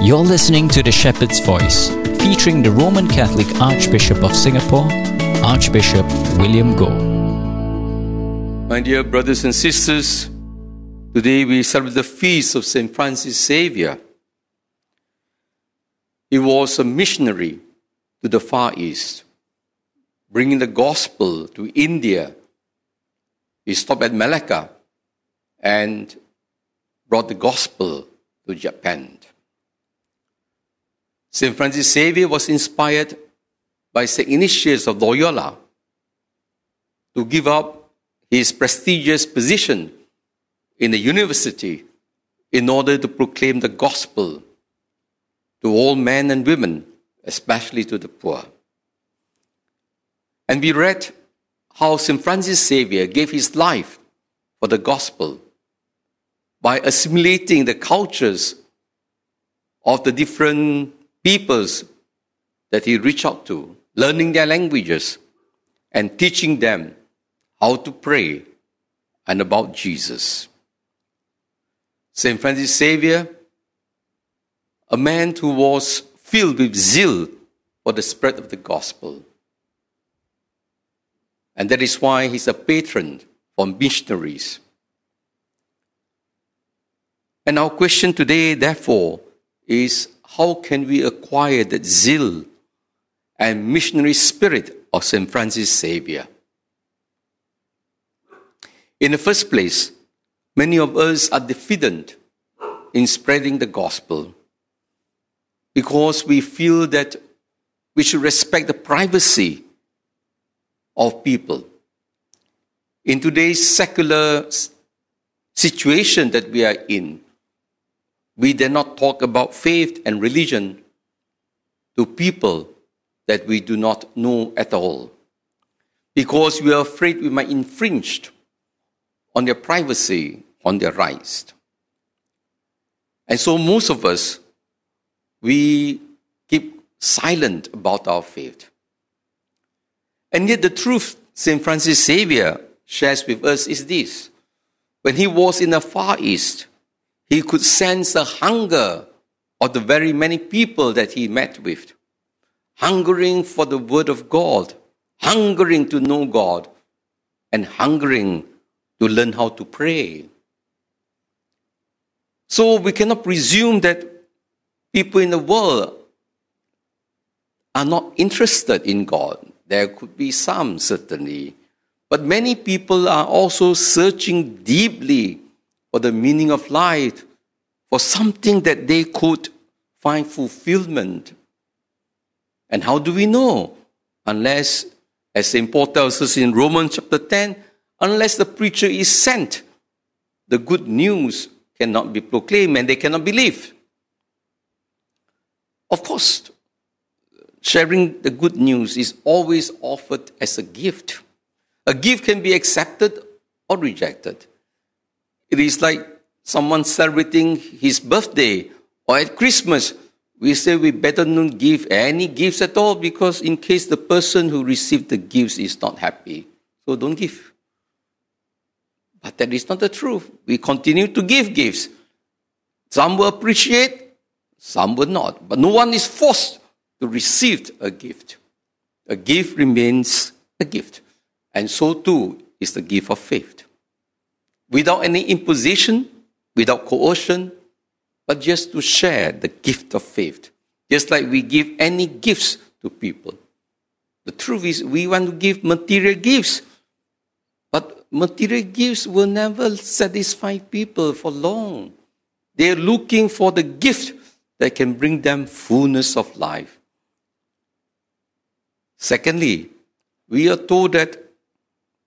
You're listening to The Shepherd's Voice, featuring the Roman Catholic Archbishop of Singapore, Archbishop William Goh. My dear brothers and sisters, today we celebrate the feast of St. Francis Xavier. He was a missionary to the Far East, bringing the gospel to India. He stopped at Malacca and brought the gospel to Japan. St. Francis Xavier was inspired by St. Ignatius of Loyola to give up his prestigious position in the university in order to proclaim the gospel to all men and women, especially to the poor. And we read how St. Francis Xavier gave his life for the gospel by assimilating the cultures of the different peoples that he reached out to, learning their languages and teaching them how to pray and about Jesus. St. Francis Xavier, a man who was filled with zeal for the spread of the gospel. And that is why he's a patron for missionaries. And our question today, therefore, is how can we acquire that zeal and missionary spirit of St. Francis Xavier? In the first place, many of us are deficient in spreading the gospel because we feel that we should respect the privacy of people. In today's secular situation that we are in, we dare not talk about faith and religion to people that we do not know at all because we are afraid we might infringe on their privacy, on their rights. And so most of us, we keep silent about our faith. And yet the truth St. Francis Xavier shares with us is this. When he was in the Far East, he could sense the hunger of the very many people that he met with, hungering for the Word of God, hungering to know God, and hungering to learn how to pray. So we cannot presume that people in the world are not interested in God. There could be some, certainly. But many people are also searching deeply the meaning of life, for something that they could find fulfillment. And how do we know? Unless, as St. Paul tells us in Romans chapter 10, unless the preacher is sent, the good news cannot be proclaimed and they cannot believe. Of course, sharing the good news is always offered as a gift. A gift can be accepted or rejected. It is like someone celebrating his birthday or at Christmas. We say we better not give any gifts at all because in case the person who received the gifts is not happy. So don't give. But that is not the truth. We continue to give gifts. Some will appreciate, some will not. But no one is forced to receive a gift. A gift remains a gift. And so too is the gift of faith without any imposition, without coercion, but just to share the gift of faith. Just like we give any gifts to people. The truth is, we want to give material gifts, but material gifts will never satisfy people for long. They're looking for the gift that can bring them fullness of life. Secondly, we are told that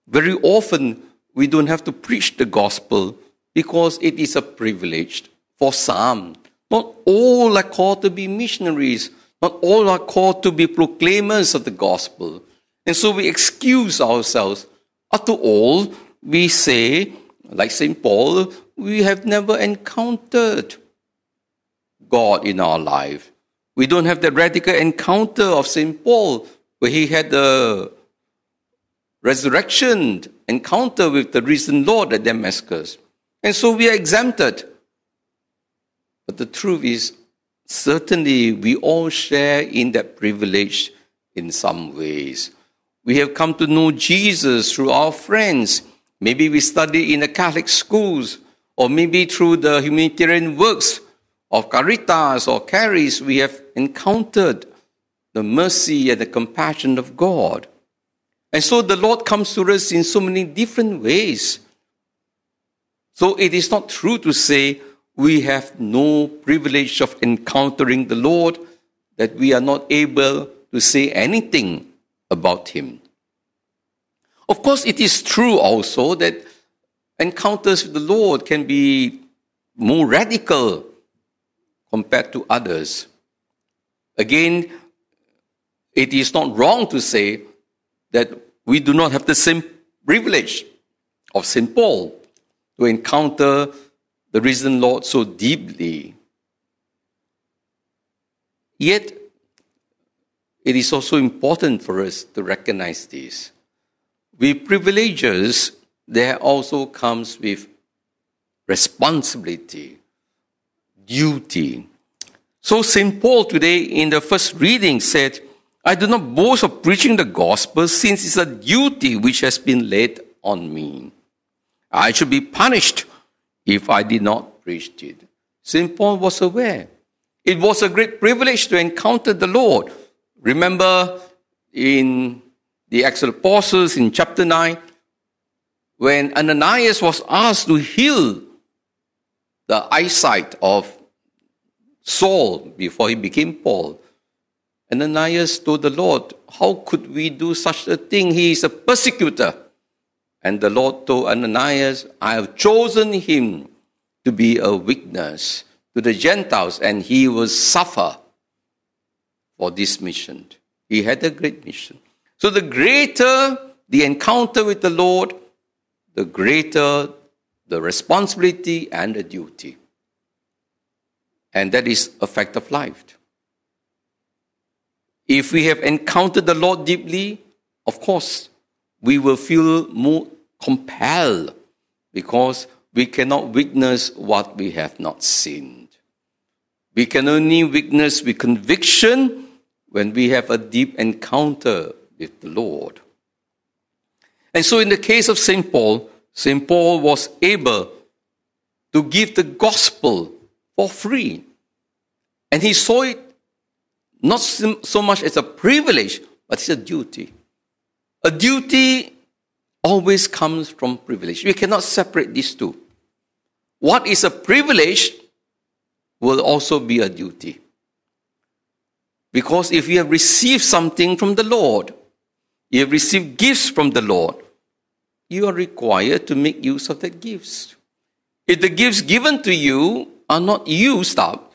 very often we don't have to preach the gospel because it is a privilege for some. Not all are called to be missionaries. Not all are called to be proclaimers of the gospel. And so we excuse ourselves. After all, we say, like St. Paul, we have never encountered God in our life. We don't have the radical encounter of St. Paul, where he had the resurrection encounter with the risen Lord at Damascus. And so we are exempted. But the truth is, certainly we all share in that privilege in some ways. We have come to know Jesus through our friends. Maybe we study in the Catholic schools, or maybe through the humanitarian works of Caritas or Caris, we have encountered the mercy and the compassion of God. And so the Lord comes to us in so many different ways. So it is not true to say we have no privilege of encountering the Lord, that we are not able to say anything about Him. Of course, it is true also that encounters with the Lord can be more radical compared to others. Again, it is not wrong to say that we do not have the same privilege of St. Paul to encounter the risen Lord so deeply. Yet, it is also important for us to recognize this. With privileges, there also comes with responsibility, duty. So St. Paul today in the first reading said, I do not boast of preaching the gospel since it's a duty which has been laid on me. I should be punished if I did not preach it. St. Paul was aware. It was a great privilege to encounter the Lord. Remember in the Acts of Apostles in chapter 9, when Ananias was asked to heal the eyesight of Saul before he became Paul. Ananias told the Lord, How could we do such a thing? He is a persecutor. And the Lord told Ananias, I have chosen him to be a witness to the Gentiles, and he will suffer for this mission. He had a great mission. So, the greater the encounter with the Lord, the greater the responsibility and the duty. And that is a fact of life. If we have encountered the Lord deeply, of course, we will feel more compelled because we cannot witness what we have not seen. We can only witness with conviction when we have a deep encounter with the Lord. And so, in the case of St. Paul, St. Paul was able to give the gospel for free. And he saw it not so much as a privilege, but it's a duty. A duty always comes from privilege. We cannot separate these two. What is a privilege will also be a duty. Because if you have received something from the Lord, you have received gifts from the Lord, you are required to make use of the gifts. If the gifts given to you are not used up,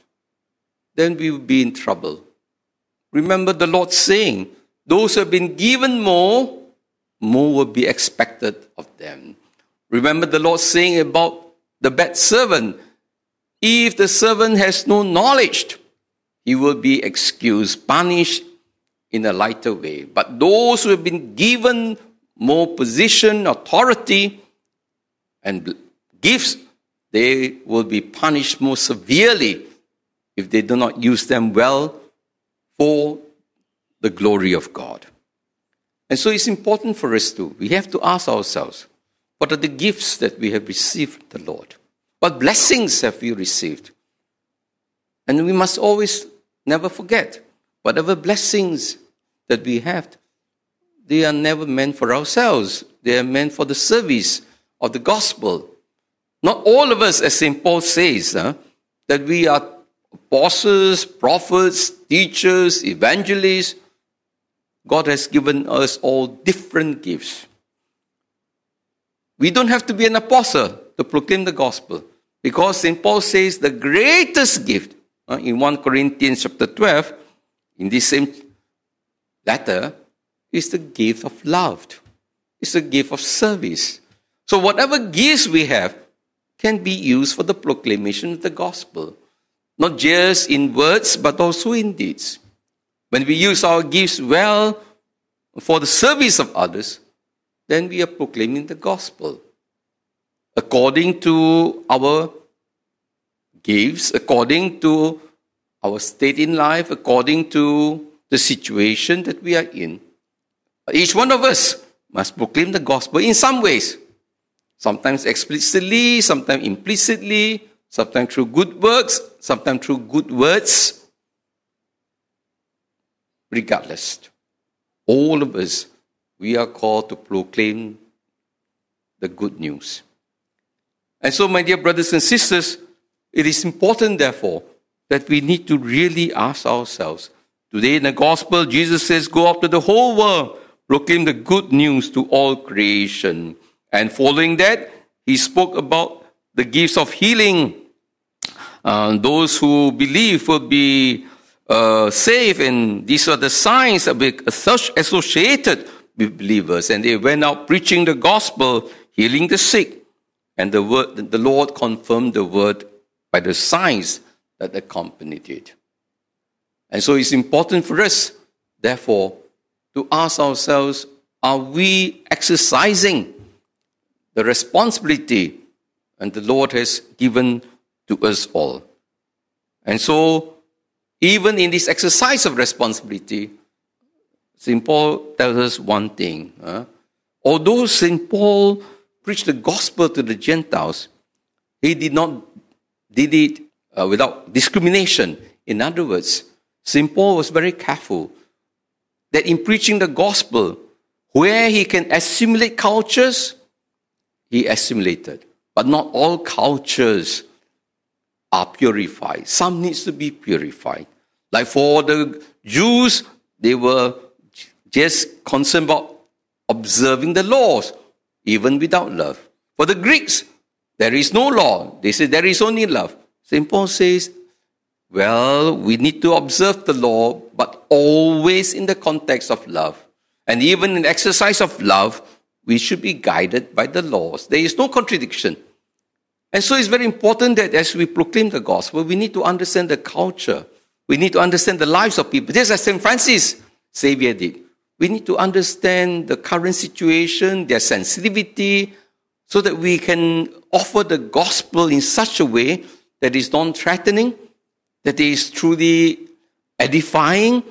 then we will be in trouble. Remember the Lord saying, Those who have been given more, more will be expected of them. Remember the Lord saying about the bad servant, if the servant has no knowledge, he will be excused, punished in a lighter way. But those who have been given more position, authority, and gifts, they will be punished more severely if they do not use them well for the glory of God. And so it's important for us to, we have to ask ourselves, what are the gifts that we have received the Lord? What blessings have we received? And we must always never forget, whatever blessings that we have, they are never meant for ourselves. They are meant for the service of the gospel. Not all of us, as St. Paul says, huh, that we are apostles, prophets, teachers, evangelists. God has given us all different gifts. We don't have to be an apostle to proclaim the gospel because St. Paul says the greatest gift uh, in 1 Corinthians chapter 12, in this same letter, is the gift of love. It's the gift of service. So whatever gifts we have can be used for the proclamation of the gospel not just in words, but also in deeds. When we use our gifts well for the service of others, then we are proclaiming the gospel. According to our gifts, according to our state in life according to the situation that we are in. Each one of us must proclaim the gospel in some ways. Sometimes explicitly, sometimes implicitly, sometimes through good works, sometimes through good words. Regardless, all of us, we are called to proclaim the good news. And so, my dear brothers and sisters, it is important, therefore, that we need to really ask ourselves. Today in the gospel, Jesus says, Go out to the whole world, proclaim the good news to all creation. And following that, he spoke about the gifts of healing. Uh, those who believe will be uh, saved, and these are the signs that associated with believers. And they went out preaching the gospel, healing the sick, and the word, the Lord confirmed the word by the signs that accompanied it. And so it's important for us, therefore, to ask ourselves are we exercising the responsibility and the Lord has given to us all? And so, even in this exercise of responsibility, St. Paul tells us one thing. Although St. Paul preached the gospel to the Gentiles, he did not did it uh, without discrimination. In other words, St. Paul was very careful that in preaching the gospel, where he can assimilate cultures, he assimilated. But not all cultures are purified. Some needs to be purified. Like for the Jews, they were just concerned about observing the laws, even without love. For the Greeks, there is no law. They say there is only love. St. Paul says, well, we need to observe the law, but always in the context of love. And even in exercise of love, we should be guided by the laws. There is no contradiction. And so it's very important that as we proclaim the gospel, we need to understand the culture. We need to understand the lives of people. Just as St. Francis Xavier did. We need to understand the current situation, their sensitivity, so that we can offer the gospel in such a way that is non threatening, that is truly edifying,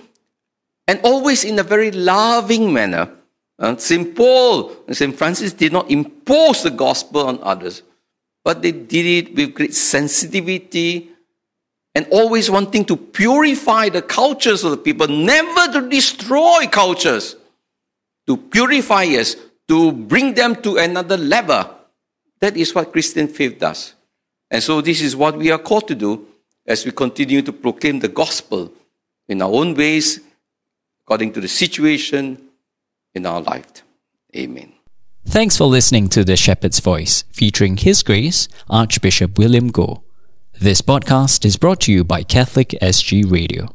and always in a very loving manner. Uh, St. Paul and St. Francis did not impose the gospel on others, but they did it with great sensitivity and always wanting to purify the cultures of the people, never to destroy cultures, to purify us, to bring them to another level. That is what Christian faith does. And so this is what we are called to do as we continue to proclaim the gospel in our own ways, according to the situation in our life. Amen. Thanks for listening to The Shepherd's Voice, featuring His Grace, Archbishop William Goh. This podcast is brought to you by Catholic SG Radio.